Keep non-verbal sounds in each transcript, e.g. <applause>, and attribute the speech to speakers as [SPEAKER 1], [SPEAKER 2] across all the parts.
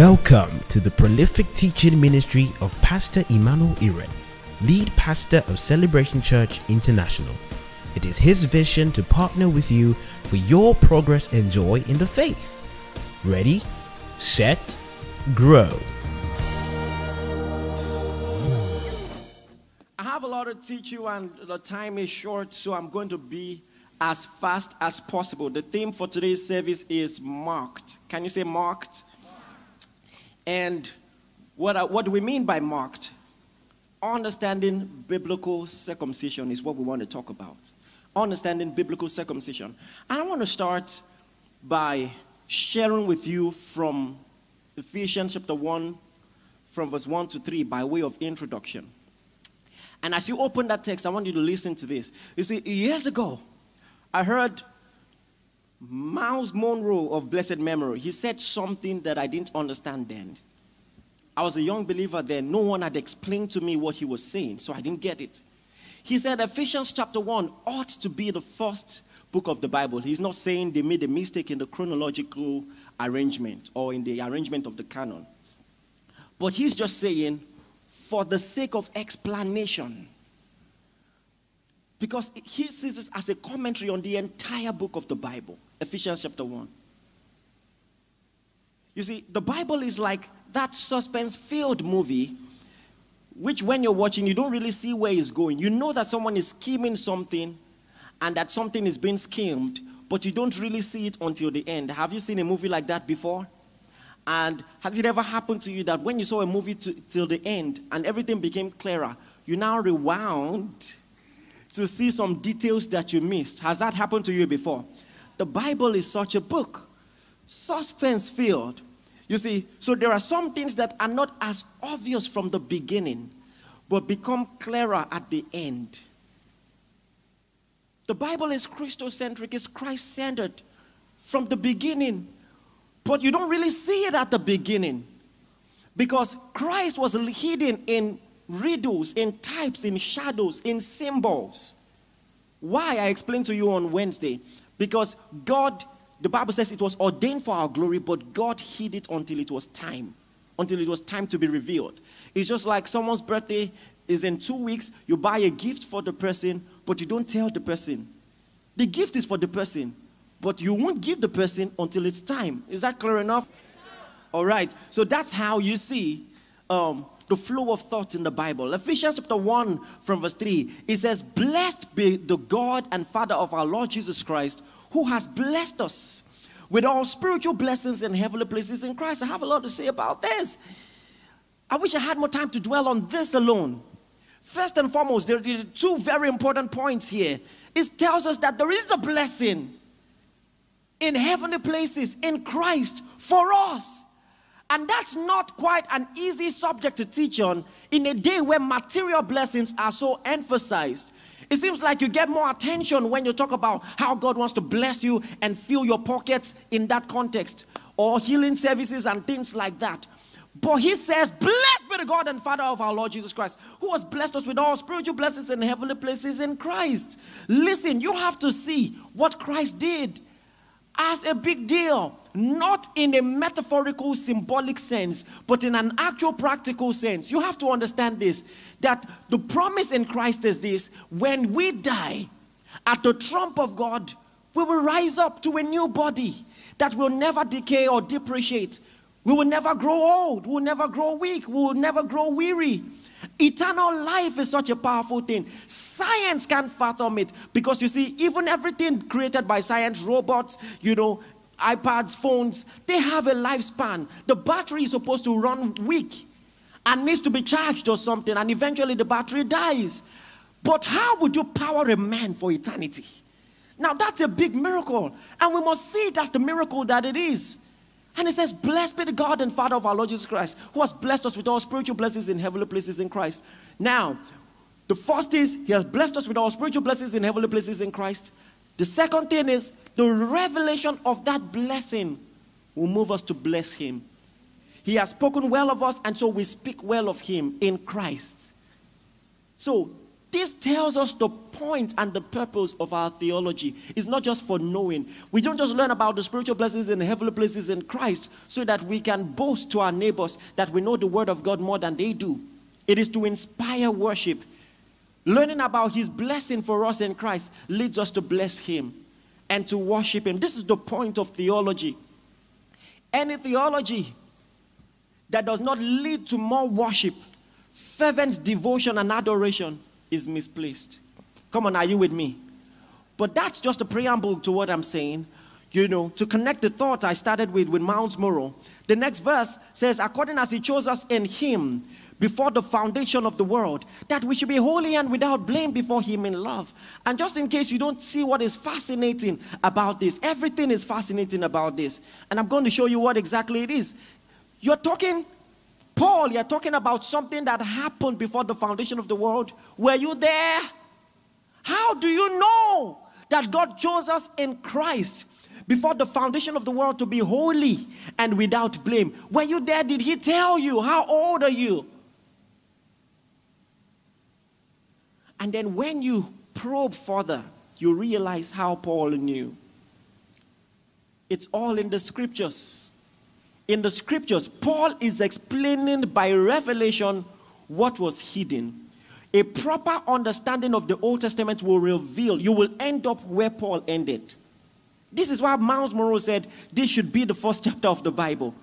[SPEAKER 1] Welcome to the prolific teaching ministry of Pastor Emmanuel Iren, lead pastor of Celebration Church International. It is his vision to partner with you for your progress and joy in the faith. Ready, set, grow.
[SPEAKER 2] I have a lot to teach you, and the time is short, so I'm going to be as fast as possible. The theme for today's service is marked. Can you say marked? And what, I- what do we mean by marked? Understanding biblical circumcision is what we want to talk about. Understanding biblical circumcision. And I want to start by sharing with you from Ephesians chapter 1, from verse 1 to 3, by way of introduction. And as you open that text, I want you to listen to this. You see, years ago, I heard Myles Munroe of blessed memory. He said something that I didn't understand then. I was a young believer then. No one had explained to me what he was saying, so I didn't get it. He said Ephesians chapter 1 ought to be the first book of the Bible. He's not saying they made a mistake in the chronological arrangement or in the arrangement of the canon. But he's just saying, for the sake of explanation, because he sees it as a commentary on the entire book of the Bible, Ephesians chapter 1. You see, the Bible is like that suspense filled movie, which when you're watching, you don't really see where it's going. You know that someone is scheming something and that something is being schemed, but you don't really see it until the end. Have you seen a movie like that before? And has it ever happened to you that when you saw a movie to, till the end and everything became clearer, you now rewound to see some details that you missed? Has that happened to you before? The Bible is such a book, suspense filled. You see, so there are some things that are not as obvious from the beginning, but become clearer at the end. The Bible is Christocentric, it's Christ centered from the beginning, but you don't really see it at the beginning because Christ was hidden in riddles, in types, in shadows, in symbols. Why? I explained to you on Wednesday. Because God, the Bible says it was ordained for our glory, but God hid it until it was time, until it was time to be revealed. It's just like someone's birthday is in two weeks, you buy a gift for the person, but you don't tell the person. The gift is for the person, but you won't give the person until it's time. Is that clear enough? All right. So that's how you see um, the flow of thought in the Bible. Ephesians chapter 1 from verse 3, it says, Blessed be the God and Father of our Lord Jesus Christ, who has blessed us with all spiritual blessings in heavenly places in Christ. I have a lot to say about this. I wish I had more time to dwell on this alone. First and foremost, there are two very important points here. It tells us that there is a blessing in heavenly places in Christ for us. And that's not quite an easy subject to teach on in a day where material blessings are so emphasized. It seems like you get more attention when you talk about how God wants to bless you and fill your pockets in that context, or healing services and things like that. But he says, Blessed be the God and Father of our Lord Jesus Christ, who has blessed us with all spiritual blessings in heavenly places in Christ. Listen, you have to see what Christ did as a big deal, not in a metaphorical, symbolic sense, but in an actual, practical sense. You have to understand this that the promise in Christ is this when we die, at the trump of God, we will rise up to a new body that will never decay or depreciate. We will never grow old. We will never grow weak. We will never grow weary. Eternal life is such a powerful thing. Science can't fathom it because you see, even everything created by science, robots, you know, iPads, phones, they have a lifespan. The battery is supposed to run weak and needs to be charged or something, and eventually the battery dies. But how would you power a man for eternity? Now that's a big miracle, and we must see as the miracle that it is. And it says, Blessed be the God and Father of our Lord Jesus Christ, who has blessed us with all spiritual blessings in heavenly places in Christ. Now, the first is He has blessed us with all spiritual blessings in heavenly places in Christ. The second thing is the revelation of that blessing will move us to bless Him. He has spoken well of us, and so we speak well of Him in Christ. So, This tells us the point and the purpose of our theology. It's not just for knowing. We don't just learn about the spiritual blessings and heavenly places in Christ so that we can boast to our neighbors that we know the Word of God more than they do. It is to inspire worship. Learning about His blessing for us in Christ leads us to bless Him and to worship Him. This is the point of theology. Any theology that does not lead to more worship, fervent devotion, and adoration is misplaced. Come on, are you with me? But that's just a preamble to what I'm saying. You know, to connect the thought I started with with Mount Moral. The next verse says, according as he chose us in him before the foundation of the world, that we should be holy and without blame before him in love. And just in case you don't see what is fascinating about this, everything is fascinating about this. And I'm going to show you what exactly it is. You're talking Paul, you're talking about something that happened before the foundation of the world. Were you there? How do you know that God chose us in Christ before the foundation of the world to be holy and without blame? Were you there? Did He tell you? How old are you? And then when you probe further, you realize how Paul knew. It's all in the scriptures in the scriptures, Paul is explaining by revelation what was hidden. A proper understanding of the Old Testament will reveal, you will end up where Paul ended. This is why Myles Munroe said this should be the first chapter of the Bible.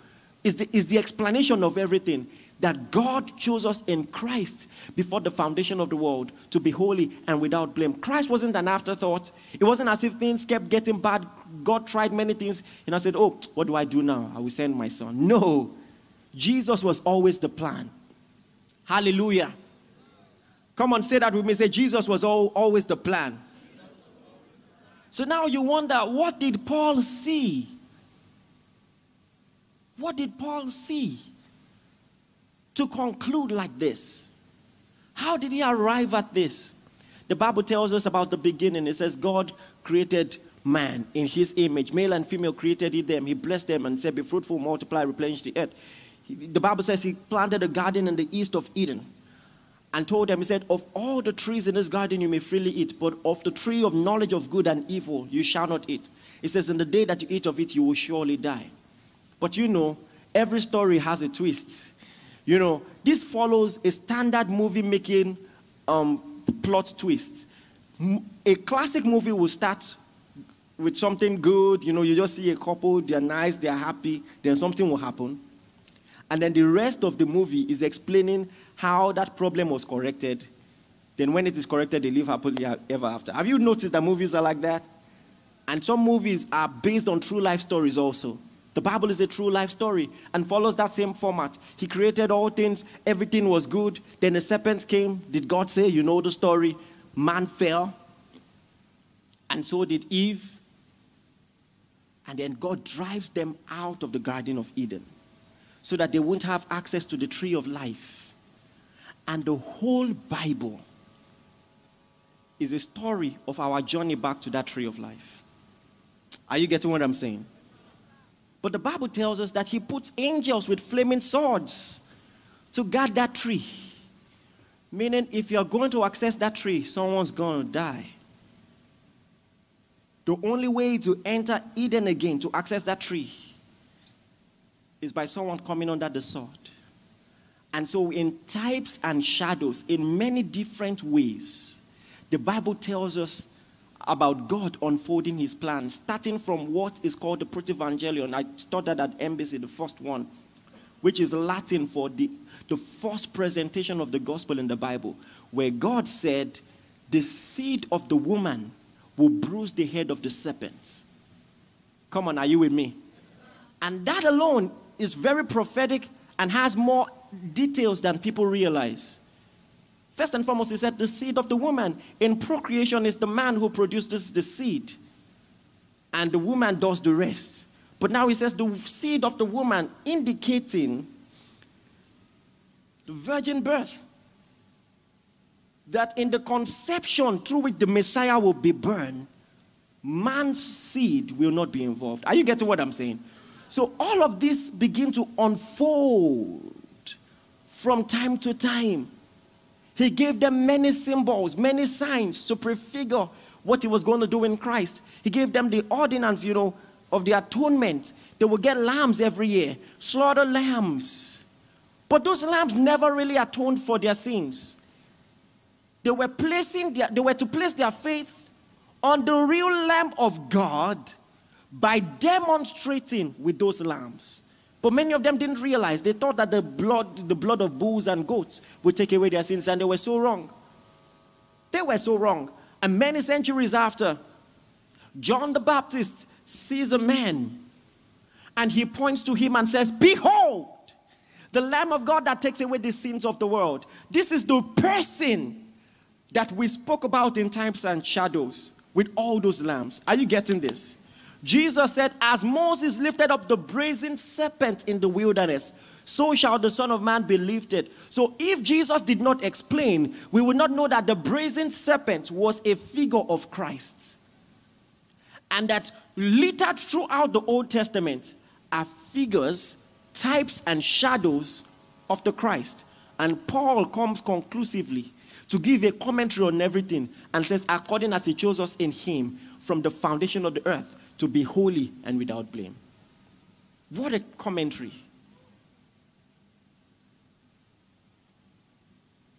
[SPEAKER 2] Is the, is the explanation of everything that God chose us in Christ before the foundation of the world to be holy and without blame. Christ wasn't an afterthought. It wasn't as if things kept getting bad. God tried many things and I said, Oh, what do I do now? I will send my son. No. Jesus was always the plan. Hallelujah. Come on, say that with me. Say, Jesus was all, always the plan. So now you wonder, what did Paul see? What did Paul see? To conclude like this. How did he arrive at this? The Bible tells us about the beginning. It says, God created man in his image. Male and female created he them. He blessed them and said, Be fruitful, multiply, replenish the earth. the Bible says he planted a garden in the east of Eden and told them, He said, Of all the trees in this garden you may freely eat, but of the tree of knowledge of good and evil you shall not eat. It says, In the day that you eat of it, you will surely die. But you know, every story has a twist. You know, this follows a standard movie making um, plot twist. A classic movie will start with something good, you know, you just see a couple, they're nice, they're happy, then something will happen. And then the rest of the movie is explaining how that problem was corrected. Then, when it is corrected, they live happily ever after. Have you noticed that movies are like that? And some movies are based on true life stories also. The Bible is a true life story and follows that same format. He created all things, everything was good. Then the serpents came. Did God say, You know the story? Man fell, and so did Eve. And then God drives them out of the Garden of Eden so that they won't have access to the tree of life. And the whole Bible is a story of our journey back to that tree of life. Are you getting what I'm saying? But the Bible tells us that he puts angels with flaming swords to guard that tree. Meaning, if you're going to access that tree, someone's going to die. The only way to enter Eden again, to access that tree, is by someone coming under the sword. And so, in types and shadows, in many different ways, the Bible tells us about God unfolding his plan, starting from what is called the Protevangelion. I studied at Embassy, the first one, which is Latin for the, the first presentation of the gospel in the Bible, where God said, The seed of the woman will bruise the head of the serpent. Come on, are you with me? And that alone is very prophetic and has more details than people realize. First and foremost, he said the seed of the woman. In procreation is the man who produces the seed, and the woman does the rest. But now he says the seed of the woman, indicating the virgin birth. That in the conception through which the Messiah will be born, man's seed will not be involved. Are you getting what I'm saying? So all of this begin to unfold from time to time He gave them many symbols, many signs to prefigure what he was going to do in Christ. He gave them the ordinance, you know, of the atonement. They would get lambs every year, slaughter lambs. But those lambs never really atoned for their sins. They were placing their, they were to place their faith on the real lamb of God by demonstrating with those lambs. But many of them didn't realize. They thought that the blood, the blood of bulls and goats would take away their sins, and they were so wrong. They were so wrong. And many centuries after, John the Baptist sees a man and he points to him and says, Behold, the Lamb of God that takes away the sins of the world. This is the person that we spoke about in types and shadows with all those lambs. Are you getting this? Jesus said, As Moses lifted up the brazen serpent in the wilderness, so shall the Son of Man be lifted. So, if Jesus did not explain, we would not know that the brazen serpent was a figure of Christ. And that littered throughout the Old Testament are figures, types, and shadows of the Christ. And Paul comes conclusively to give a commentary on everything and says, according as he chose us in him from the foundation of the earth to be holy and without blame. What a commentary.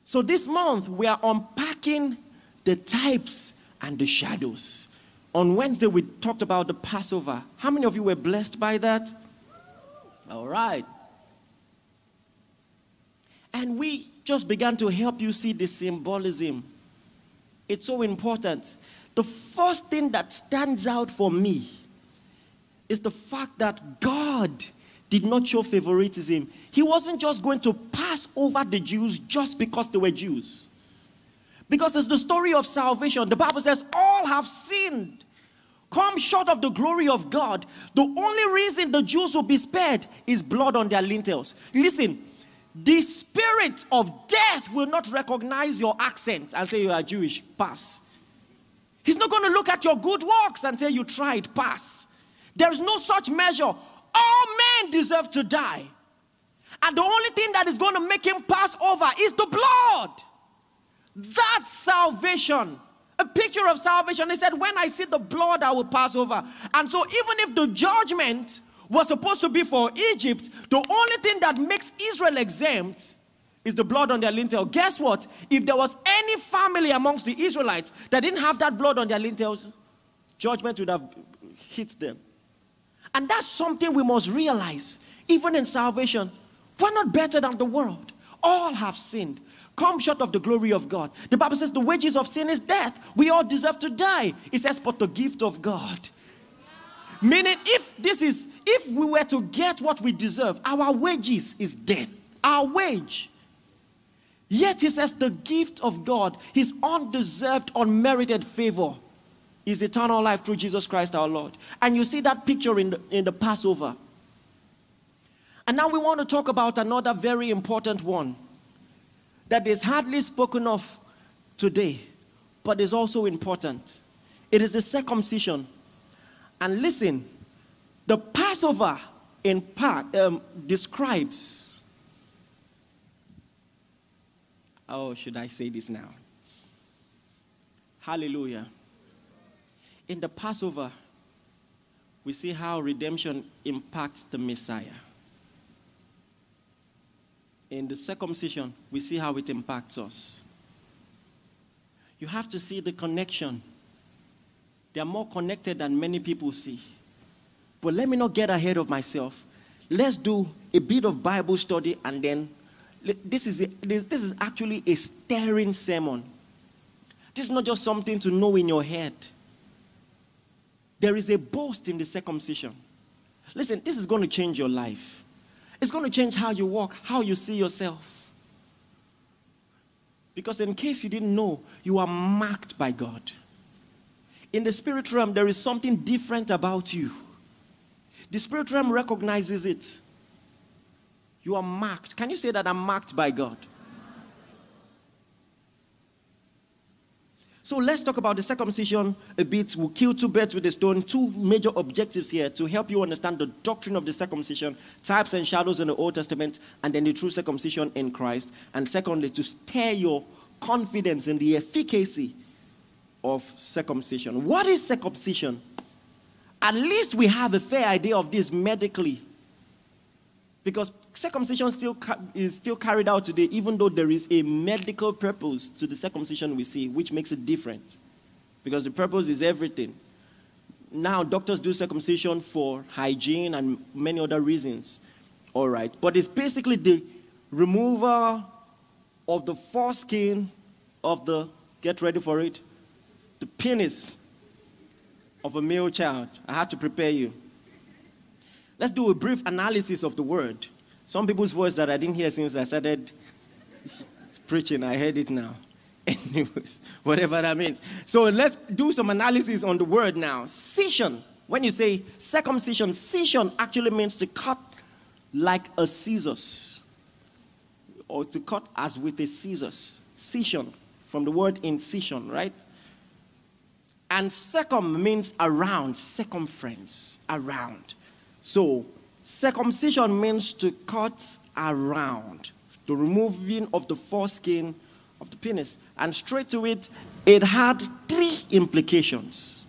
[SPEAKER 2] So, this month we are unpacking the types and the shadows. On Wednesday, we talked about the Passover. How many of you were blessed by that? All right. And we just began to help you see the symbolism. It's so important. The first thing that stands out for me is the fact that God did not show favoritism. He wasn't just going to pass over the Jews just because they were Jews. Because it's the story of salvation. The Bible says, All have sinned, come short of the glory of God. The only reason the Jews will be spared is blood on their lintels. Listen, the spirit of death will not recognize your accent and say you are Jewish. Pass. He's not going to look at your good works and say you tried, pass. There's no such measure. All men deserve to die. And the only thing that is going to make him pass over is the blood. That's salvation. A picture of salvation. He said, When I see the blood, I will pass over. And so, even if the judgment was supposed to be for Egypt, the only thing that makes Israel exempt is the blood on their lintel. Guess what? If there was any family amongst the Israelites that didn't have that blood on their lintels, judgment would have hit them. And that's something we must realize, even in salvation. We're not better than the world. All have sinned, come short of the glory of God. The Bible says the wages of sin is death. We all deserve to die. It says, but the gift of God. Meaning, if this is, if we were to get what we deserve, our wages is death. Our wage. Yet he says the gift of God, his undeserved, unmerited favor, is eternal life through Jesus Christ our Lord. And you see that picture in the, in the Passover. And now we want to talk about another very important one that is hardly spoken of today, but is also important. It is the circumcision. And listen, the Passover in part um, describes Oh, should I say this now? Hallelujah. In the Passover, we see how redemption impacts the Messiah. In the circumcision, we see how it impacts us. You have to see the connection. They are more connected than many people see. But let me not get ahead of myself. Let's do a bit of Bible study and then this is, this, this is actually a stirring sermon. This is not just something to know in your head. There is a boast in the circumcision. Listen, this is going to change your life. It's going to change how you walk, how you see yourself. Because, in case you didn't know, you are marked by God. In the spirit realm, there is something different about you. The spirit realm recognizes it. You are marked. Can you say that I'm marked by God? So let's talk about the circumcision a bit. We'll kill two birds with a stone. Two major objectives here to help you understand the doctrine of the circumcision, types and shadows in the Old Testament, and then the true circumcision in Christ. And secondly, to stir your confidence in the efficacy of circumcision. What is circumcision? At least we have a fair idea of this medically. Because circumcision still is still carried out today, even though there is a medical purpose to the circumcision we see, which makes it different. Because the purpose is everything. Now, doctors do circumcision for hygiene and many other reasons. All right. But it's basically the removal of the foreskin of the, get ready for it, the penis of a male child. I had to prepare you. Let's do a brief analysis of the word. Some people's voice that I didn't hear since I started preaching, I heard it now. <laughs> Anyways, whatever that means. So let's do some analysis on the word now. Scission. When you say circumcision, scission actually means to cut like a scissors, or to cut as with a scissors. Scission, from the word incision, right? And circum means around, circumference, around. So, circumcision means to cut around, the removing of the foreskin of the penis. And straight to it, it had three implications.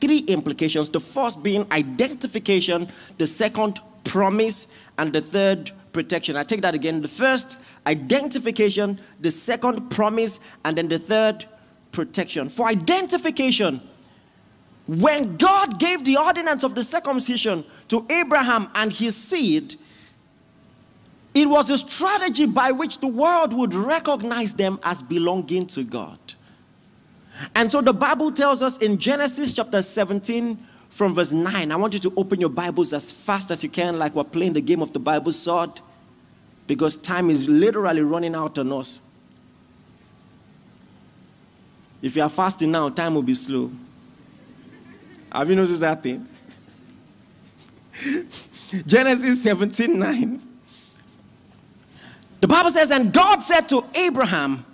[SPEAKER 2] Three implications. The first being identification, the second, promise, and the third, protection. I take that again. The first, identification, the second, promise, and then the third, protection. For identification, when God gave the ordinance of the circumcision to Abraham and his seed, it was a strategy by which the world would recognize them as belonging to God. And so the Bible tells us in Genesis chapter 17, from verse 9. I want you to open your Bibles as fast as you can, like we're playing the game of the Bible sword, because time is literally running out on us. If you are fasting now, time will be slow. Have you noticed that thing? <laughs> Genesis 17 9. The Bible says, And God said to Abraham,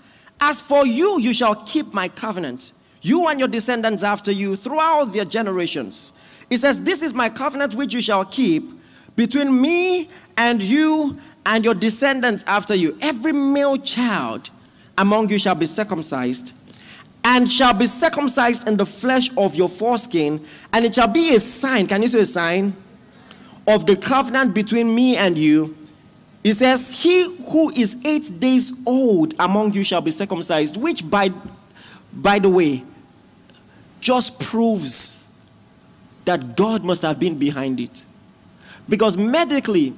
[SPEAKER 2] As for you, you shall keep my covenant, you and your descendants after you throughout their generations. It says, This is my covenant which you shall keep between me and you and your descendants after you. Every male child among you shall be circumcised and shall be circumcised in the flesh of your foreskin, and it shall be a sign. Can you say a sign? Of the covenant between me and you. It says, He who is eight days old among you shall be circumcised, which by by the way, just proves that God must have been behind it. Because medically,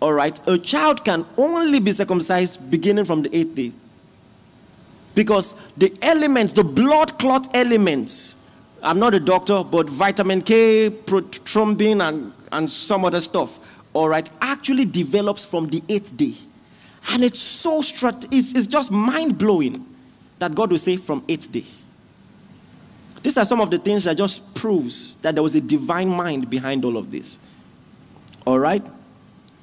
[SPEAKER 2] all right, a child can only be circumcised beginning from the eighth day. Because the elements, the blood clot elements, I'm not a doctor, but vitamin K, prothrombin, and, and some other stuff, all right, actually develops from the eighth day. And it's so, strat- it's, it's just mind blowing that God will say from eighth day. These are some of the things that just proves that there was a divine mind behind all of this. All right?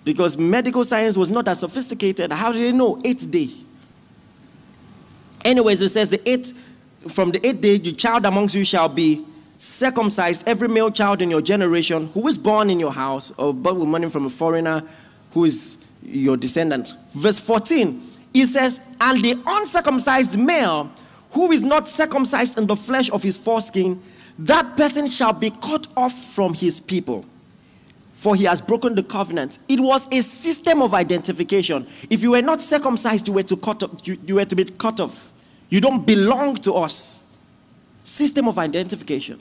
[SPEAKER 2] Because medical science was not as sophisticated. How do they know? Eighth day. Anyways, it says the eighth, from the eighth day, the child amongst you shall be circumcised, every male child in your generation who is born in your house or born with money from a foreigner who is your descendant. Verse 14, it says, and the uncircumcised male who is not circumcised in the flesh of his foreskin, that person shall be cut off from his people for he has broken the covenant. It was a system of identification. If you were not circumcised, you were to cut off, you, you were to be cut off. You don't belong to us. System of identification.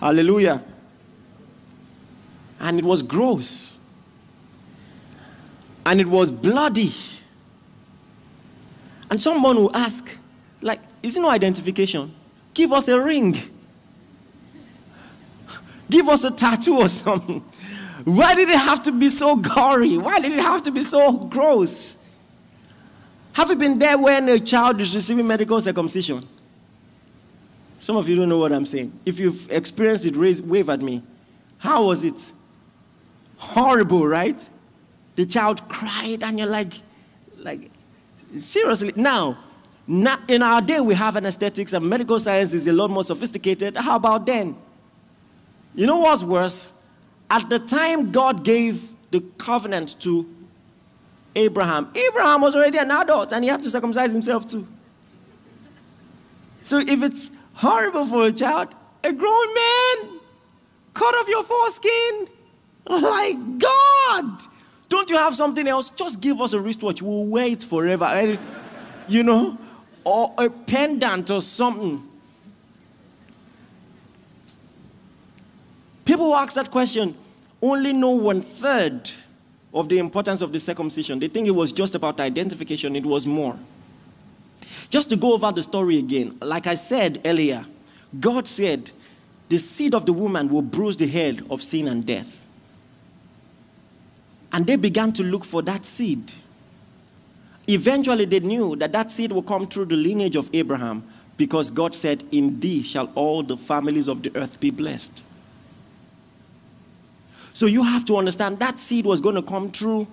[SPEAKER 2] Hallelujah. And it was gross. And it was bloody. And someone will ask, like, is it no identification? Give us a ring. Give us a tattoo or something. Why did it have to be so gory? Why did it have to be so gross? Have you been there when a child is receiving medical circumcision? Some of you don't know what I'm saying. If you've experienced it, raise, wave at me. How was it? Horrible, right? The child cried, and you're like, like, seriously. Now, now, in our day, we have anesthetics, and medical science is a lot more sophisticated. How about then? You know what's worse? At the time God gave the covenant to Abraham. Abraham was already an adult and he had to circumcise himself too. So if it's horrible for a child, a grown man, cut off your foreskin. Like God. Don't you have something else? Just give us a wristwatch. We'll wear it forever. You know? Or a pendant or something. People who ask that question only know one third of the importance of the circumcision. They think it was just about identification, it was more. Just to go over the story again, like I said earlier, God said, The seed of the woman will bruise the head of sin and death. And they began to look for that seed. Eventually, they knew that that seed will come through the lineage of Abraham because God said, In thee shall all the families of the earth be blessed. So you have to understand that seed was going to come through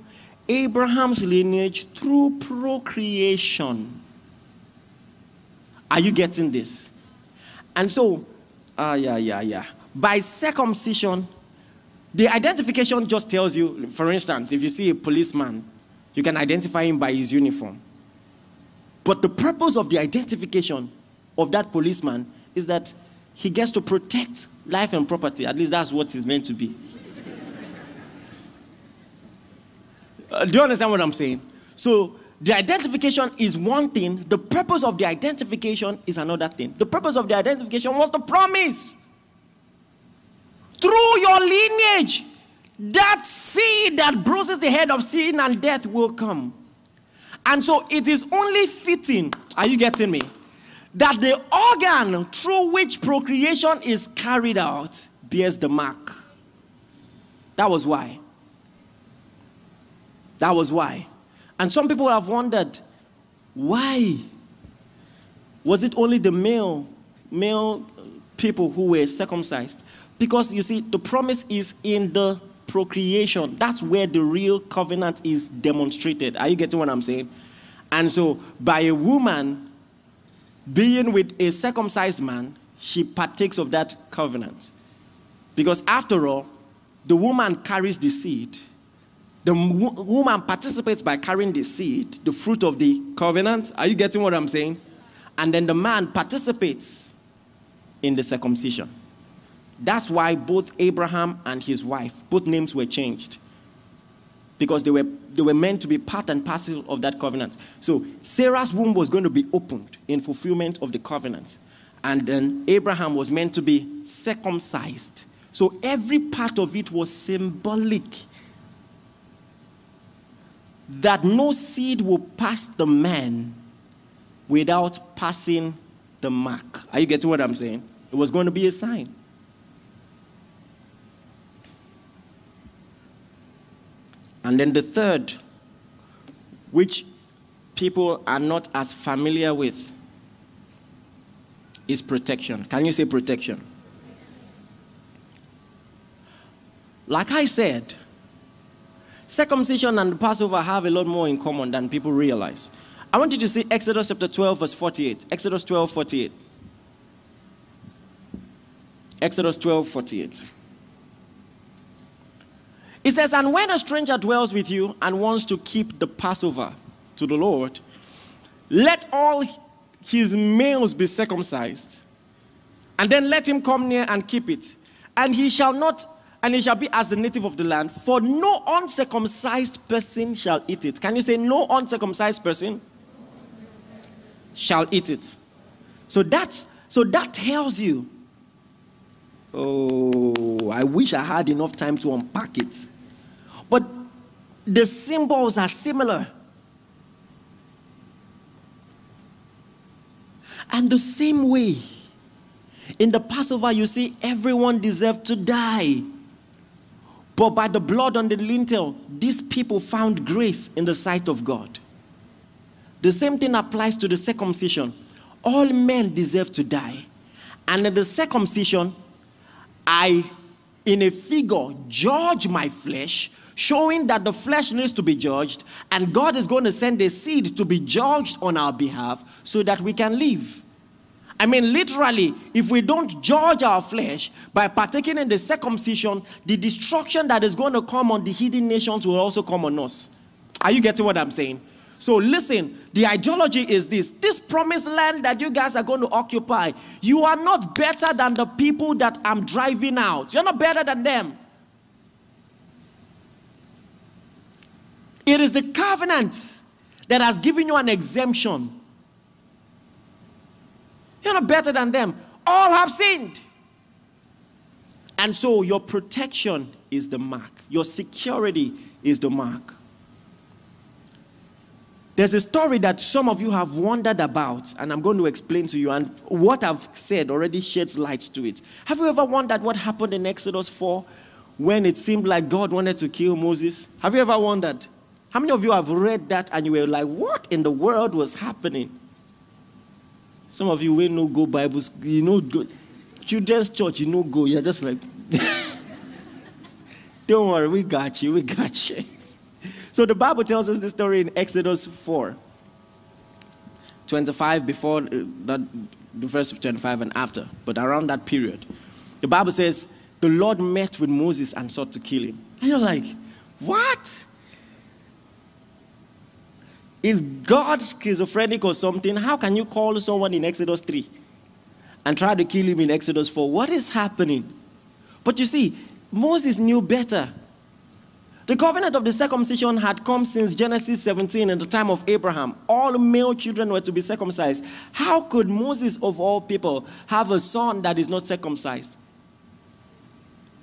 [SPEAKER 2] Abraham's lineage through procreation. Are you getting this? And so, ah, uh, yeah, yeah, yeah. By circumcision, the identification just tells you, for instance, if you see a policeman, you can identify him by his uniform. But the purpose of the identification of that policeman is that he gets to protect life and property. At least that's what he's meant to be. Uh, do you understand what I'm saying? So, the identification is one thing, the purpose of the identification is another thing. The purpose of the identification was the promise through your lineage, that seed that bruises the head of sin and death will come. And so it is only fitting, are you getting me? That the organ through which procreation is carried out bears the mark. That was why. That was why. And some people have wondered why was it only the male male people who were circumcised? Because you see, the promise is in the procreation. That's where the real covenant is demonstrated. Are you getting what I'm saying? And so, by a woman being with a circumcised man, she partakes of that covenant. Because after all, the woman carries the seed. The woman participates by carrying the seed, the fruit of the covenant. Are you getting what I'm saying? And then the man participates in the circumcision. That's why both Abraham and his wife, both names were changed. Because they were, they were meant to be part and parcel of that covenant. So Sarah's womb was going to be opened in fulfillment of the covenant. And then Abraham was meant to be circumcised. So every part of it was symbolic that no seed will pass the man without passing the mark. Are you getting what I'm saying? It was going to be a sign. And then the third, which people are not as familiar with, is protection. Can you say protection? Like I said, circumcision and Passover have a lot more in common than people realize. I want you to see Exodus chapter 12, verse 48. Exodus 12, 48. Exodus 12, 48. It says, And when a stranger dwells with you and wants to keep the Passover to the Lord, let all his males be circumcised, and then let him come near and keep it. And he shall not, and it shall be as the native of the land, for no uncircumcised person shall eat it. Can you say, No uncircumcised person shall eat it? So that, so that tells you, oh, I wish I had enough time to unpack it. But the symbols are similar. And the same way, in the Passover, you see, everyone deserved to die. But by the blood on the lintel, these people found grace in the sight of God. The same thing applies to the circumcision. All men deserve to die. And in the circumcision, I, in a figure, judge my flesh showing that the flesh needs to be judged, and God is going to send a seed to be judged on our behalf so that we can live. I mean, literally, if we don't judge our flesh by partaking in the circumcision, the destruction that is going to come on the hidden nations will also come on us. Are you getting what I'm saying? So listen, the ideology is this this promised land that you guys are going to occupy, you are not better than the people that I'm driving out. You're not better than them. It is the covenant that has given you an exemption. You're not better than them. All have sinned. And so your protection is the mark, your security is the mark. There's a story that some of you have wondered about, and I'm going to explain to you. And what I've said already sheds light to it. Have you ever wondered what happened in Exodus 4 when it seemed like God wanted to kill Moses? Have you ever wondered? How many of you have read that and you were like, what in the world was happening? Some of you will no go Bibles, you know, go, children's church, you know, go. You're just like, <laughs> don't worry, we got you, we got you. So the Bible tells us this story in Exodus 4 25 before uh, that, the verse of 25 and after, but around that period. The Bible says the Lord met with Moses and sought to kill him. And you're like, what? Is God schizophrenic or something? How can you call someone in Exodus 3 and try to kill him in Exodus 4? What is happening? But you see, Moses knew better. The covenant of the circumcision had come since Genesis 17 in the time of Abraham. All male children were to be circumcised. How could Moses, of all people, have a son that is not circumcised?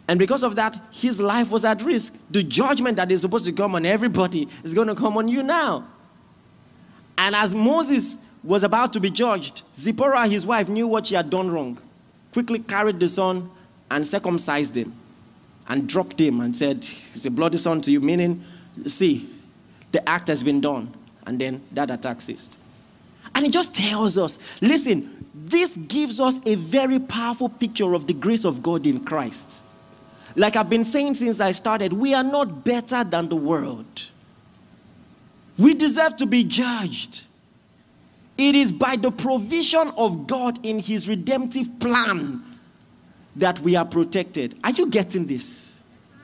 [SPEAKER 2] And because of that, his life was at risk. The judgment that is supposed to come on everybody is going to come on you now. And as Moses was about to be judged, Zipporah, his wife, knew what she had done wrong, quickly carried the son and circumcised him and dropped him and said, It's a bloody son to you, meaning, see, the act has been done. And then that attack ceased. And it just tells us listen, this gives us a very powerful picture of the grace of God in Christ. Like I've been saying since I started, we are not better than the world. We deserve to be judged. It is by the provision of God in His redemptive plan that we are protected. Are you getting this?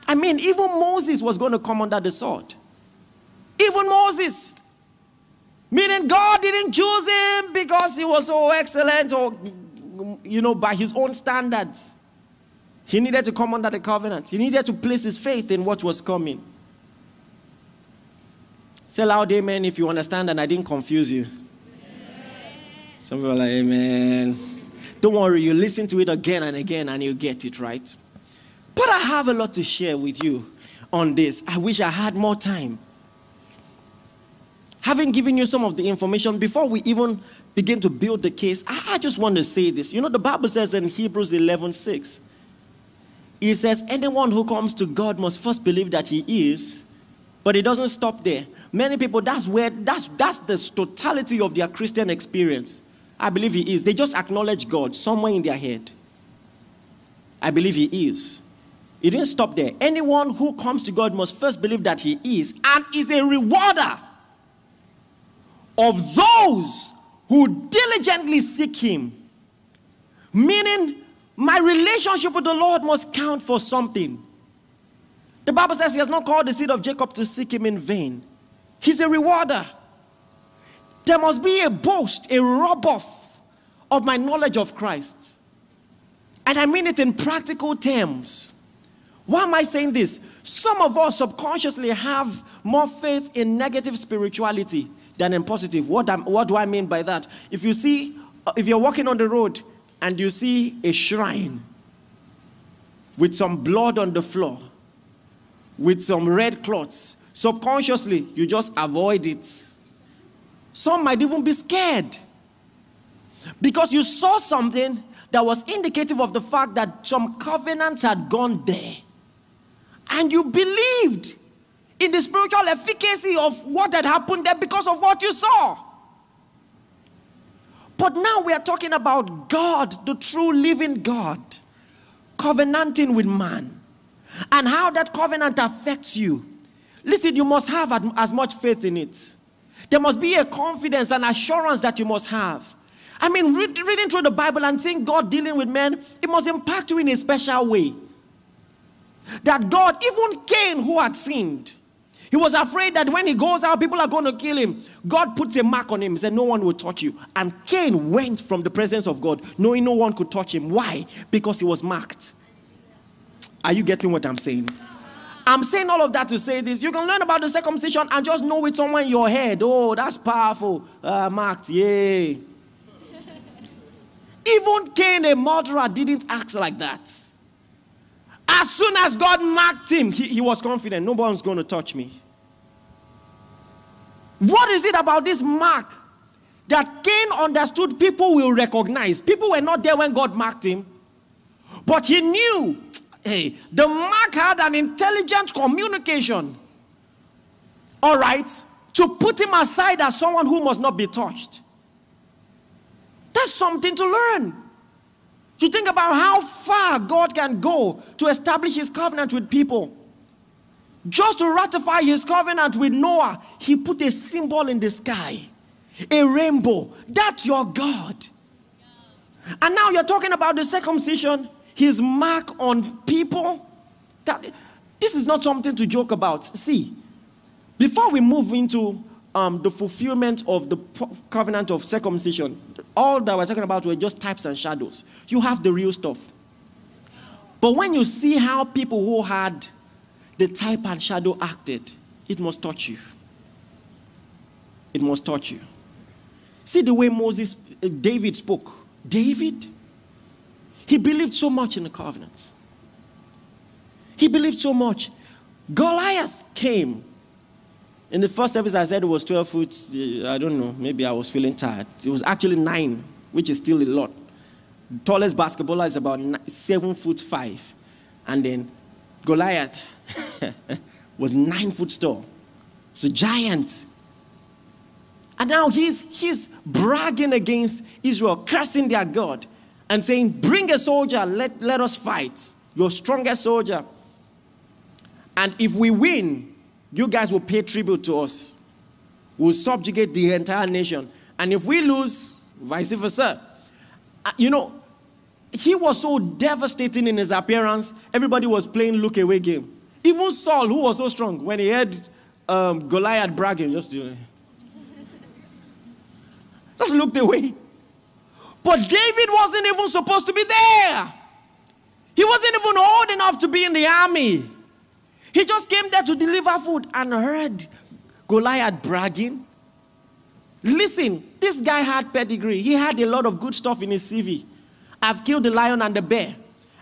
[SPEAKER 2] I mean, even Moses was going to come under the sword. Even Moses. Meaning God didn't choose him because he was so excellent or, you know, by his own standards. He needed to come under the covenant. He needed to place his faith in what was coming. Say loud amen if you understand and I didn't confuse you. Some people are like, amen. Don't worry, you listen to it again and again and you get it right. But I have a lot to share with you on this. I wish I had more time. Having given you some of the information before we even begin to build the case, I just want to say this. You know, the Bible says in Hebrews 11 6, it says, Anyone who comes to God must first believe that He is, but it doesn't stop there. Many people, that's where, that's, that's the totality of their Christian experience. I believe he is. They just acknowledge God somewhere in their head. I believe he is. It didn't stop there. Anyone who comes to God must first believe that he is and is a rewarder of those who diligently seek him. Meaning, my relationship with the Lord must count for something. The Bible says he has not called the seed of Jacob to seek him in vain. He's a rewarder. There must be a boast, a rub off of my knowledge of Christ. And I mean it in practical terms. Why am I saying this? Some of us subconsciously have more faith in negative spirituality than in positive. What, what do I mean by that? If you see, uh, if you're walking on the road and you see a shrine with some blood on the floor, with some red cloths, subconsciously you just avoid it some might even be scared because you saw something that was indicative of the fact that some covenants had gone there. And you believed in the spiritual efficacy of what had happened there because of what you saw. But now we are talking about God, the true living God, covenanting with man, and how that covenant affects you. Listen, you must have as much faith in it. There must be a confidence and assurance that you must have. I mean, read, reading through the Bible and seeing God dealing with men, it must impact you in a special way. That God, even Cain who had sinned, He was afraid that when he goes out, people are going to kill him. God puts a mark on him. He said, No one will touch you. And Cain went from the presence of God, knowing no one could touch him. Why? Because he was marked. Are you getting what I'm saying? I'm saying all of that to say this. You can learn about the circumcision and just know it somewhere in your head. Oh, that's powerful. Uh, marked, yay. <laughs> Even Cain, a murderer, didn't act like that. As soon as God marked him, he, he was confident no one's going to touch me. What is it about this mark that Cain understood people will recognize? People were not there when God marked him, but he knew hey, the mark had an intelligent communication. All right, to put him aside as someone who must not be touched. That's something to learn. You think about how far God can go to establish his covenant with people. Just to ratify his covenant with Noah, he put a symbol in the sky a rainbow. That's your God. And now you're talking about the circumcision, his mark on people. That, this is not something to joke about. See, before we move into um, the fulfillment of the covenant of circumcision, all that we're talking about were just types and shadows. You have the real stuff. But when you see how people who had the type and shadow acted, it must touch you. It must touch you. See the way Moses, uh, David spoke. David, he believed so much in the covenant. He believed so much. Goliath came in the first service, I said it was 12 foot. I don't know. Maybe I was feeling tired. It was actually nine, which is still a lot. The tallest basketballer is about seven foot five. And then Goliath <laughs> was nine foot tall. So giant. And now he's, he's bragging against Israel, cursing their God, and saying, Bring a soldier, let, let us fight. Your strongest soldier. And if we win, you guys will pay tribute to us. We'll subjugate the entire nation. And if we lose, vice versa. Uh, you know, he was so devastating in his appearance, everybody was playing look away game. Even Saul, who was so strong, when he heard um, Goliath bragging, just, <laughs> just looked away. But David wasn't even supposed to be there. He wasn't even old enough to be in the army. He just came there to deliver food and heard Goliath bragging. Listen, this guy had pedigree. He had a lot of good stuff in his CV. I've killed the lion and the bear.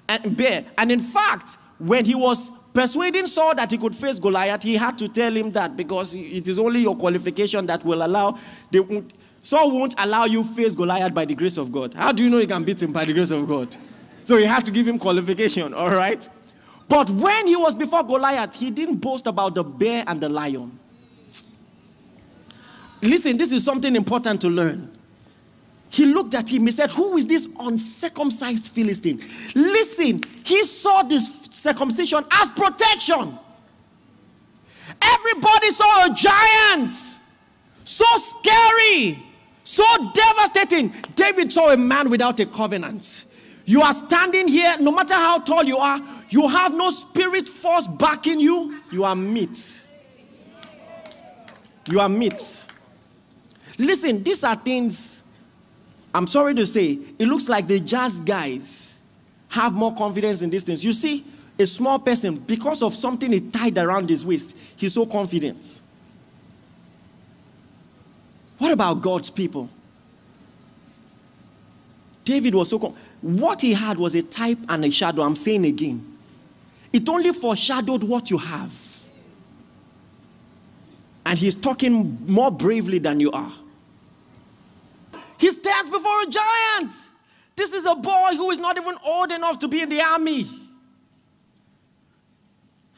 [SPEAKER 2] And bear. And in fact, when he was persuading Saul that he could face Goliath, he had to tell him that because it is only your qualification that will allow the Saul won't allow you face Goliath by the grace of God. How do you know you can beat him by the grace of God? So you have to give him qualification, all right? But when he was before Goliath, he didn't boast about the bear and the lion. Listen, this is something important to learn. He looked at him, he said, Who is this uncircumcised Philistine? Listen, he saw this circumcision as protection. Everybody saw a giant, so scary, so devastating. David saw a man without a covenant. You are standing here, no matter how tall you are, you have no spirit force backing you, you are meat. You are meat. Listen, these are things, I'm sorry to say, it looks like the jazz guys have more confidence in these things. You see, a small person, because of something he tied around his waist, he's so confident. What about God's people? David was so confident. What he had was a type and a shadow. I'm saying again. It only foreshadowed what you have. And he's talking more bravely than you are. He stands before a giant. This is a boy who is not even old enough to be in the army.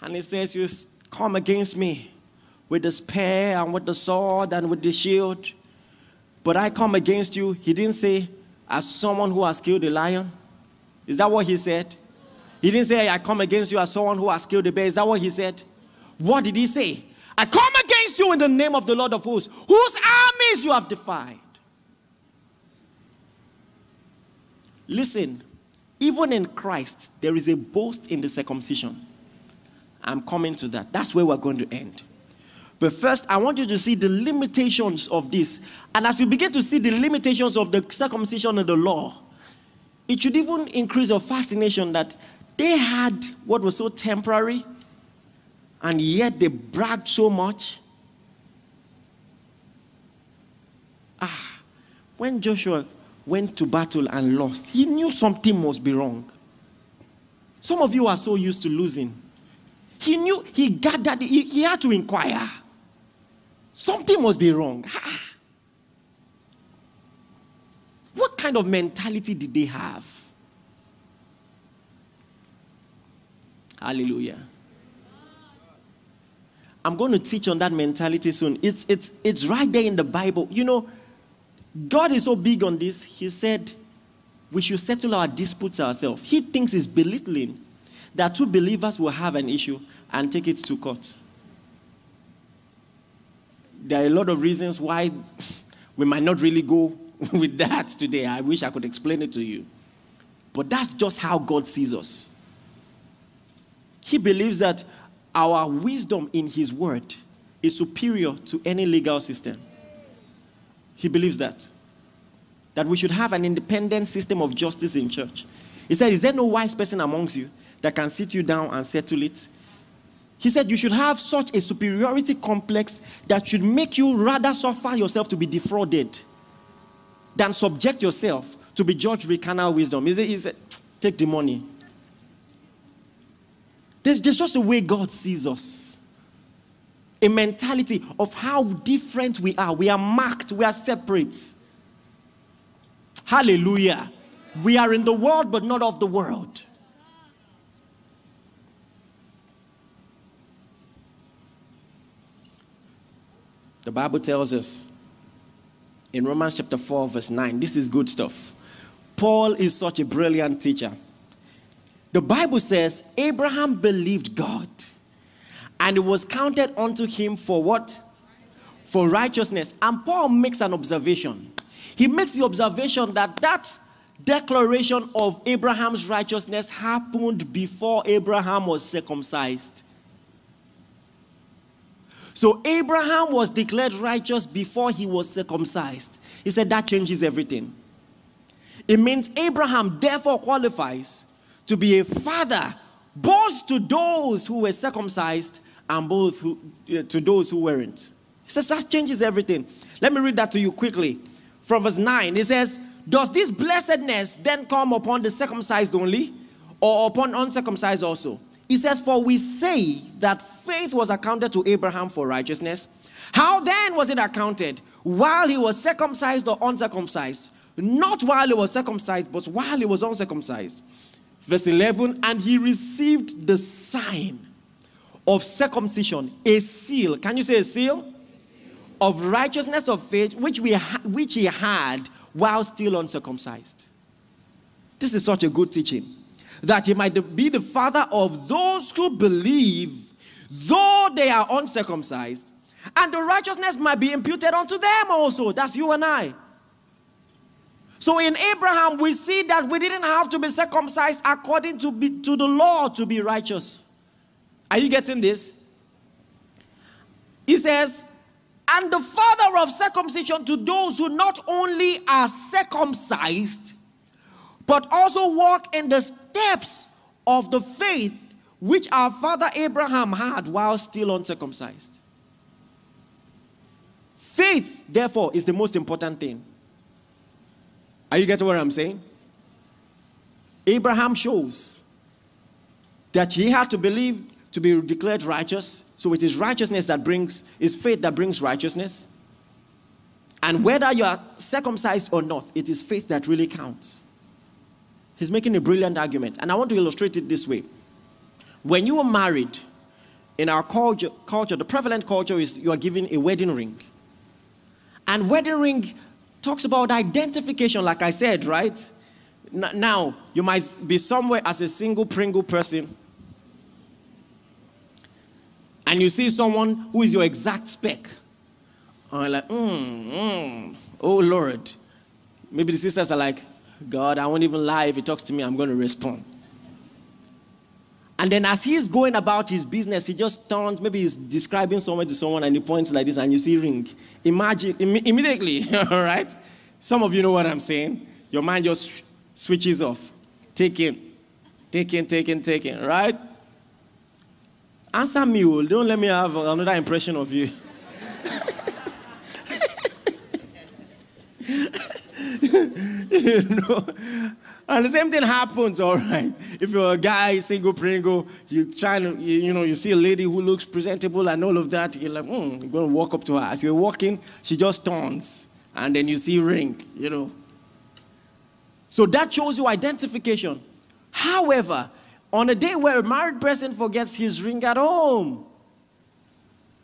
[SPEAKER 2] And he says, You come against me with the spear and with the sword and with the shield. But I come against you. He didn't say, As someone who has killed a lion. Is that what he said? He didn't say, I come against you as someone who has killed a bear. Is that what he said? What did he say? I come against you in the name of the Lord of hosts, whose armies you have defied. Listen, even in Christ, there is a boast in the circumcision. I'm coming to that. That's where we're going to end. But first, I want you to see the limitations of this. And as you begin to see the limitations of the circumcision and the law, it should even increase your fascination that they had what was so temporary, and yet they bragged so much. Ah, when Joshua went to battle and lost, he knew something must be wrong. Some of you are so used to losing. He knew, he gathered, he, he had to inquire. Something must be wrong. What kind of mentality did they have? Hallelujah. I'm going to teach on that mentality soon. It's, it's, it's right there in the Bible. You know, God is so big on this. He said we should settle our disputes ourselves. He thinks it's belittling that two believers will have an issue and take it to court. There are a lot of reasons why we might not really go <laughs> with that today. I wish I could explain it to you. But that's just how God sees us. He believes that our wisdom in His Word is superior to any legal system. He believes that. That we should have an independent system of justice in church. He said, Is there no wise person amongst you that can sit you down and settle it? He said, You should have such a superiority complex that should make you rather suffer yourself to be defrauded than subject yourself to be judged with carnal wisdom. He said, he said Take the money. There's, there's just the way God sees us. A mentality of how different we are. We are marked, we are separate. Hallelujah. We are in the world, but not of the world. The Bible tells us in Romans chapter 4, verse 9, this is good stuff. Paul is such a brilliant teacher. The Bible says Abraham believed God and it was counted unto him for what? For righteousness. And Paul makes an observation. He makes the observation that that declaration of Abraham's righteousness happened before Abraham was circumcised. So Abraham was declared righteous before he was circumcised. He said that changes everything. It means Abraham therefore qualifies to be a father both to those who were circumcised and both who, uh, to those who weren't. He says that changes everything. Let me read that to you quickly. From verse 9, it says, Does this blessedness then come upon the circumcised only, or upon uncircumcised also? He says, For we say that faith was accounted to Abraham for righteousness. How then was it accounted? While he was circumcised or uncircumcised? Not while he was circumcised, but while he was uncircumcised. Verse 11, and he received the sign of circumcision, a seal. Can you say a seal? Of righteousness of faith, which, we ha- which he had while still uncircumcised. This is such a good teaching. That he might be the father of those who believe, though they are uncircumcised, and the righteousness might be imputed unto them also. That's you and I. So in Abraham, we see that we didn't have to be circumcised according to, be, to the law to be righteous. Are you getting this? He says, and the father of circumcision to those who not only are circumcised, but also walk in the steps of the faith which our father Abraham had while still uncircumcised. Faith, therefore, is the most important thing. Are you getting what I'm saying? Abraham shows that he had to believe to be declared righteous. So it is righteousness that brings, is faith that brings righteousness. And whether you are circumcised or not, it is faith that really counts. He's making a brilliant argument. And I want to illustrate it this way. When you are married, in our culture, culture, the prevalent culture is you are given a wedding ring. And wedding ring talks about identification, like I said, right? Now, you might be somewhere as a single Pringle person, and you see someone who is your exact spec. And you're like, mm, mm, oh Lord. Maybe the sisters are like, God, I won't even lie. If he talks to me, I'm going to respond. And then as he's going about his business, he just turns, maybe he's describing someone to someone and he points like this and you see ring. Imagine, Im- immediately, <laughs> all right? Some of you know what I'm saying. Your mind just switches off. Take in, take in, take in, take in, right? Answer me, oh. don't let me have another impression of you. <laughs> <laughs> know, and the same thing happens, all right. If you're a guy, single pringle, you trying to, you, you, know, you see a lady who looks presentable and all of that, you're like, hmm, you're going to walk up to her. As you're walking, she just turns, and then you see ring, you know. So that shows you identification. However, on a day where a married person forgets his ring at home,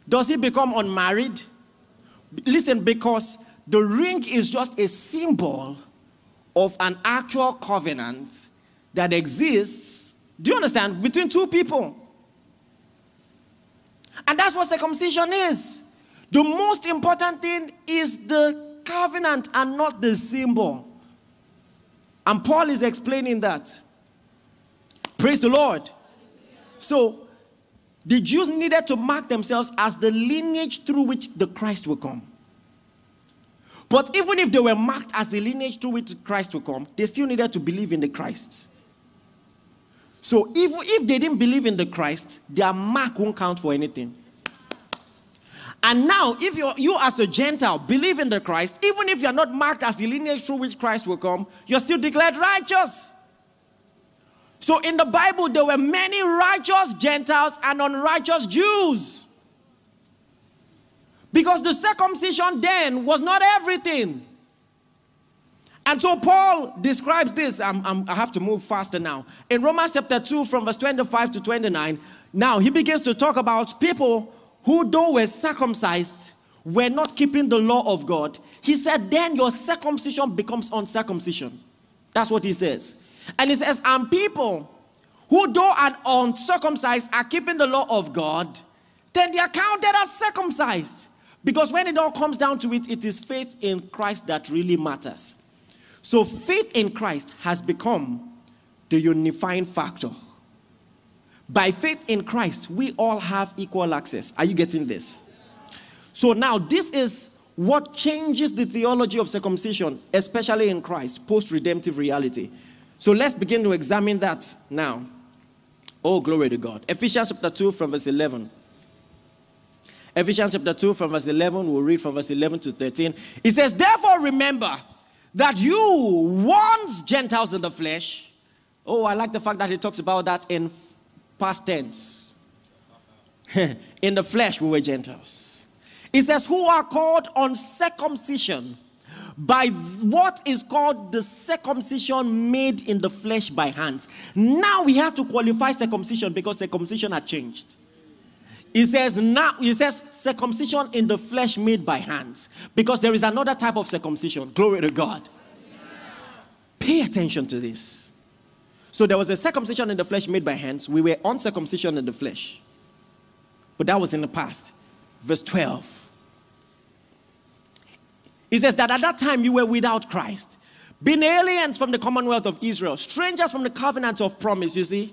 [SPEAKER 2] does he become unmarried? Listen, because the ring is just a symbol of an actual covenant that exists, do you understand, between two people. And that's what circumcision is. The most important thing is the covenant and not the symbol. And Paul is explaining that. Praise the Lord. So, the Jews needed to mark themselves as the lineage through which the Christ will come. But even if they were marked as the lineage through which Christ will come, they still needed to believe in the Christ. So if, if they didn't believe in the Christ, their mark won't count for anything. And now, if you you as a Gentile believe in the Christ, even if you're not marked as the lineage through which Christ will come, you're still declared righteous. So in the Bible, there were many righteous Gentiles and unrighteous Jews. Because the circumcision then was not everything. And so Paul describes this. I'm, I'm, i have to move faster now. In Romans chapter 2, from verse 25 to 29, now he begins to talk about people who, though were circumcised, were not keeping the law of God. He said, then your circumcision becomes uncircumcision. That's what he says. And he says, and people who, though are uncircumcised, are keeping the law of God, then they are counted as circumcised. Because when it all comes down to it, it is faith in Christ that really matters. So faith in Christ has become the unifying factor. By faith in Christ, we all have equal access. Are you getting this? So now, this is what changes the theology of circumcision, especially in Christ, post redemptive reality. So let's begin to examine that now. Oh, glory to God. Ephesians chapter 2, from verse 11. Ephesians chapter 2 from verse 11, we'll read from verse 11 to 13. It says, Therefore remember that you once Gentiles in the flesh. Oh, I like the fact that he talks about that in past tense. <laughs> in the flesh, we were Gentiles. It says, Who are called Uncircumcision by what is called the circumcision made in the flesh by hands. Now we have to qualify circumcision because circumcision had changed. He says now he says circumcision in the flesh made by hands because there is another type of circumcision. Glory to God. Pay attention to this. So there was a circumcision in the flesh made by hands. We were uncircumcision in the flesh. But that was in the past. Verse 12. He says that at that time you were without Christ, being aliens from the commonwealth of Israel, strangers from the covenant of promise, you see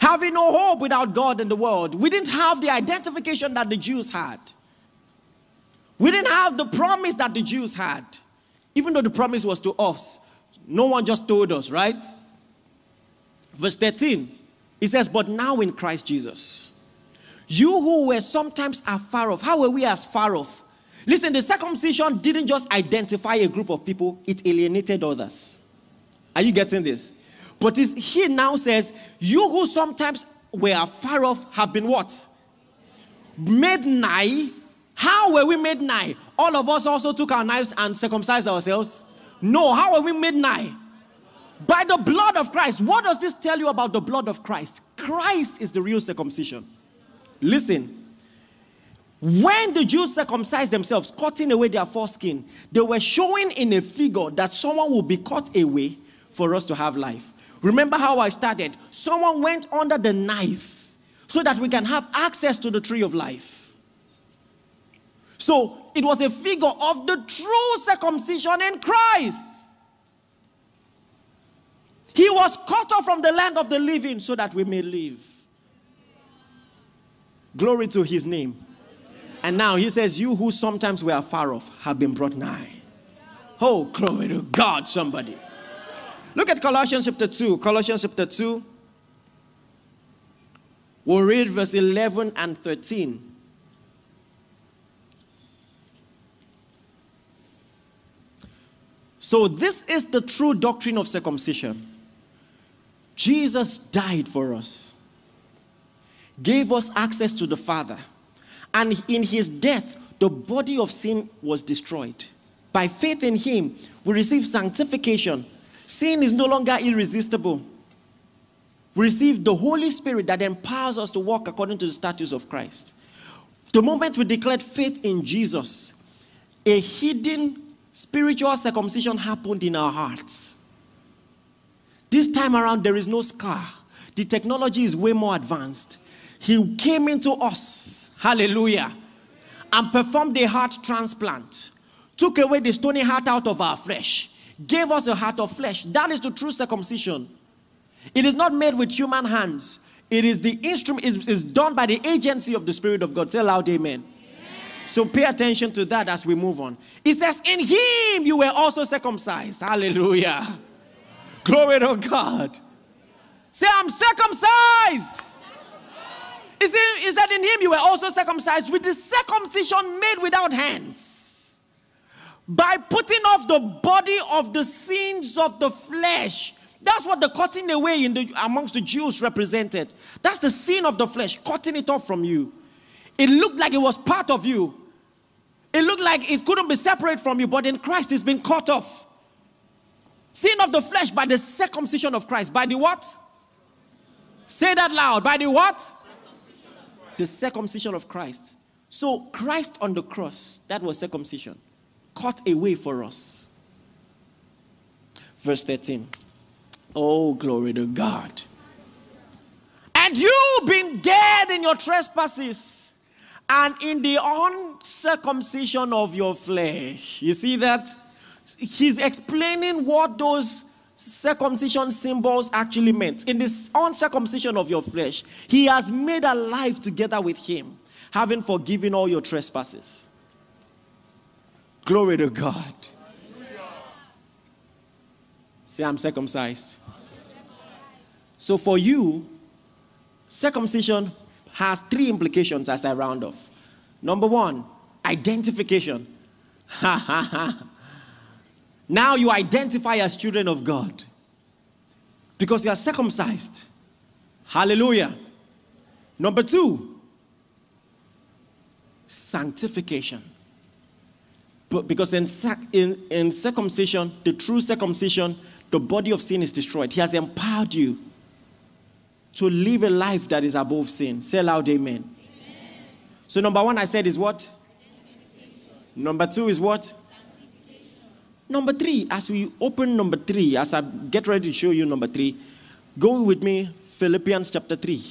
[SPEAKER 2] having no hope without God in the world. We didn't have the identification that the Jews had. We didn't have the promise that the Jews had, even though the promise was to us. No one just told us, right? Verse 13, it says, But now in Christ Jesus, you who were sometimes afar off, how were we as far off? Listen, the circumcision didn't just identify a group of people, it alienated others. Are you getting this? But he now says, You who sometimes were far off have been what? Made nigh. How were we made nigh? All of us also took our knives and circumcised ourselves. No, how were we made nigh? By the blood of Christ. What does this tell you about the blood of Christ? Christ is the real circumcision. Listen. When the Jews circumcised themselves, cutting away their foreskin, they were showing in a figure that someone will be cut away for us to have life. Remember how I started? Someone went under the knife so that we can have access to the tree of life. So it was a figure of the true circumcision in Christ. He was cut off from the land of the living so that we may live. Glory to his name. And now he says, You who sometimes were far off have been brought nigh. Oh, glory to God, somebody. Look at Colossians chapter 2. Colossians chapter 2. We'll read verse 11 and 13. So, this is the true doctrine of circumcision. Jesus died for us, gave us access to the Father, and in his death, the body of sin was destroyed. By faith in him, we receive sanctification. Sin is no longer irresistible. We receive the Holy Spirit that empowers us to walk according to the statutes of Christ. The moment we declared faith in Jesus, a hidden spiritual circumcision happened in our hearts. This time around, there is no scar. The technology is way more advanced. He came into us, hallelujah, and performed a heart transplant, took away the stony heart out of our flesh, gave us a heart of flesh. That is the true circumcision. It is not made with human hands. It is the instrument, it is done by the agency of the Spirit of God. Say loud, amen. amen. So pay attention to that as we move on. It says, In him you were also circumcised. Hallelujah. Glory to God. Say, I'm circumcised. Is it, is that in him you were also circumcised with the circumcision made without hands? By putting off the body of the sins of the flesh. That's what the cutting away in the, amongst the Jews represented. That's the sin of the flesh, cutting it off from you. It looked like it was part of you. It looked like it couldn't be separate from you, but in Christ it's been cut off. Sin of the flesh by the circumcision of Christ. By the what? Say that loud. By the what? Circumcision the circumcision of Christ. So Christ on the cross, that was circumcision, cut a way for us. Verse 13. Oh, glory to God. And you being dead in your trespasses and in the uncircumcision of your flesh. You see that? he's explaining what those circumcision symbols actually meant. In this uncircumcision of your flesh, he has made alive together with him, having forgiven all your trespasses. Glory to God. Say, I'm circumcised. So for you, circumcision has three implications as I round off. Number one, identification. <laughs> Now you identify as children of God because you are circumcised. Hallelujah. Number two, sanctification. But because in, in, in circumcision, the true circumcision, the body of sin is destroyed. He has empowered you to live a life that is above sin. Say loud, amen. amen. So, number one, I said is what? Number two is what? Number three, as we open number three, as I get ready to show you number three, go with me, Philippians chapter 3.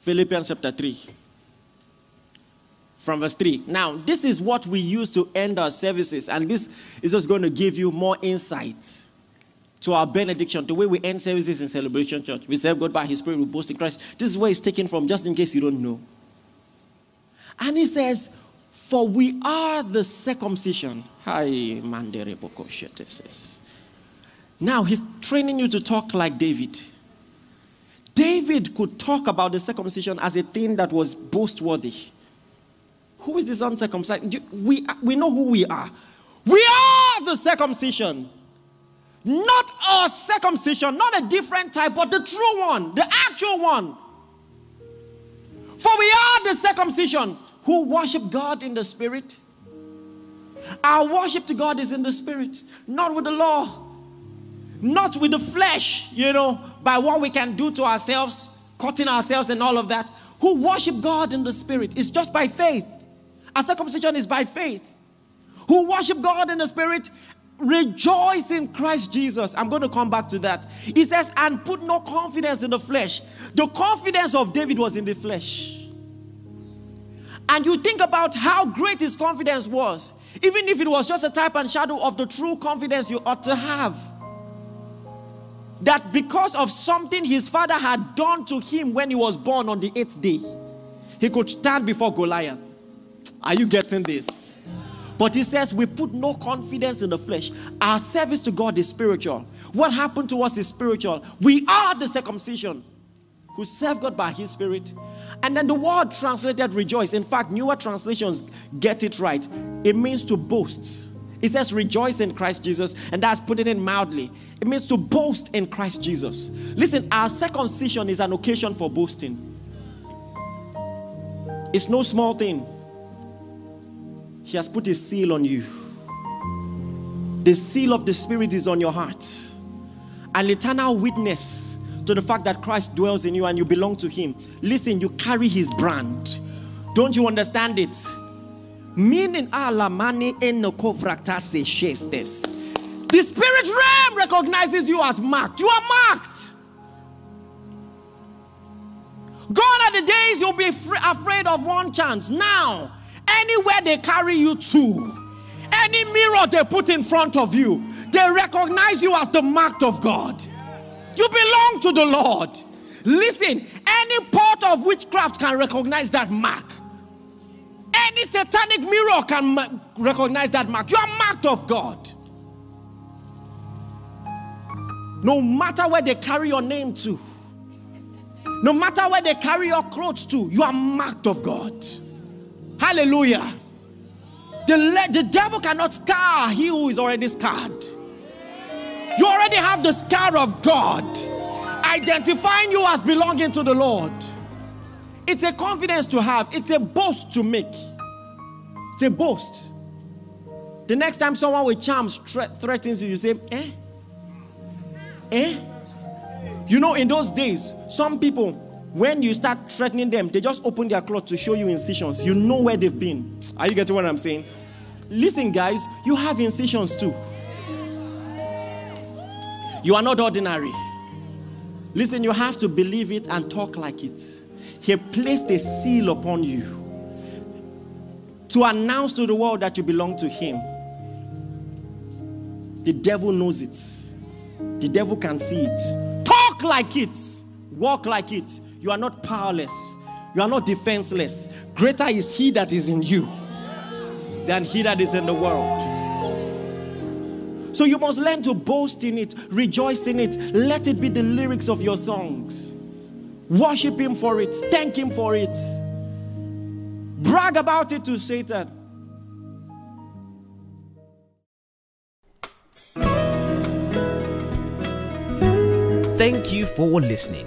[SPEAKER 2] Philippians chapter 3. From verse 3. Now, this is what we use to end our services, and this is just going to give you more insight to our benediction, the way we end services in Celebration Church. We serve God by His Spirit, we boast in Christ. This is where it's taken from, just in case you don't know. And He says, for we are the circumcision. Now he's training you to talk like David. David could talk about the circumcision as a thing that was boastworthy. Who is this uncircumcised? We, we know who we are. We are the circumcision. Not a circumcision, not a different type, but the true one, the actual one. For we are the circumcision who worship God in the spirit. Our worship to God is in the spirit, not with the law, not with the flesh, you know, by what we can do to ourselves, cutting ourselves and all of that. Who worship God in the spirit. It's just by faith. Our circumcision is by faith. Who worship God in the spirit rejoice in Christ Jesus. I'm going to come back to that. He says, and put no confidence in the flesh. The confidence of David was in the flesh and you think about how great his confidence was, even if it was just a type and shadow of the true confidence you ought to have. that because of something his father had done to him when he was born on the eighth day, he could stand before Goliath. Are you getting this? But he says we put no confidence in the flesh. Our service to God is spiritual. What happened to us is spiritual. We are the circumcision who serve God by his spirit. And then the word translated rejoice. In fact, newer translations get it right. It means to boast. It says rejoice in Christ Jesus, and that's putting it mildly. It means to boast in Christ Jesus. Listen, our circumcision is an occasion for boasting. It's no small thing. He has put a seal on you. The seal of the Spirit is on your heart. An eternal witness to the fact that Christ dwells in you and you belong to Him. Listen, you carry His brand. Don't you understand it? Meaning. The spirit realm recognizes you as marked. You are marked. Gone are the days you'll be afraid of one chance. Now, anywhere they carry you to, any mirror they put in front of you, they recognize you as the marked of God. You belong to the Lord. Listen, any part of witchcraft can recognize that mark. Any satanic mirror can ma- recognize that mark. You are marked of God. No matter where they carry your name to, no matter where they carry your clothes to, you are marked of God. Hallelujah. The, the devil cannot scar he who is already scarred. You already have the scar of God, identifying you as belonging to the Lord. It's a confidence to have, it's a boast to make. It's a boast. The next time someone with charms threatens you, you say, eh? Eh? You know, in those days, some people, when you start threatening them, they just open their cloth to show you incisions. You know where they've been. Are you getting what I'm saying? Listen, guys, you have incisions too. You are not ordinary. Listen, you have to believe it and talk like it. He placed a seal upon you to announce to the world that you belong to Him. The devil knows it, the devil can see it. Talk like it, walk like it. You are not powerless, you are not defenseless. Greater is He that is in you than He that is in the world. So you must learn to boast in it, rejoice in it. Let it be the lyrics of your songs. Worship Him for it, thank Him for it. Brag about it to Satan.
[SPEAKER 1] Thank you for listening.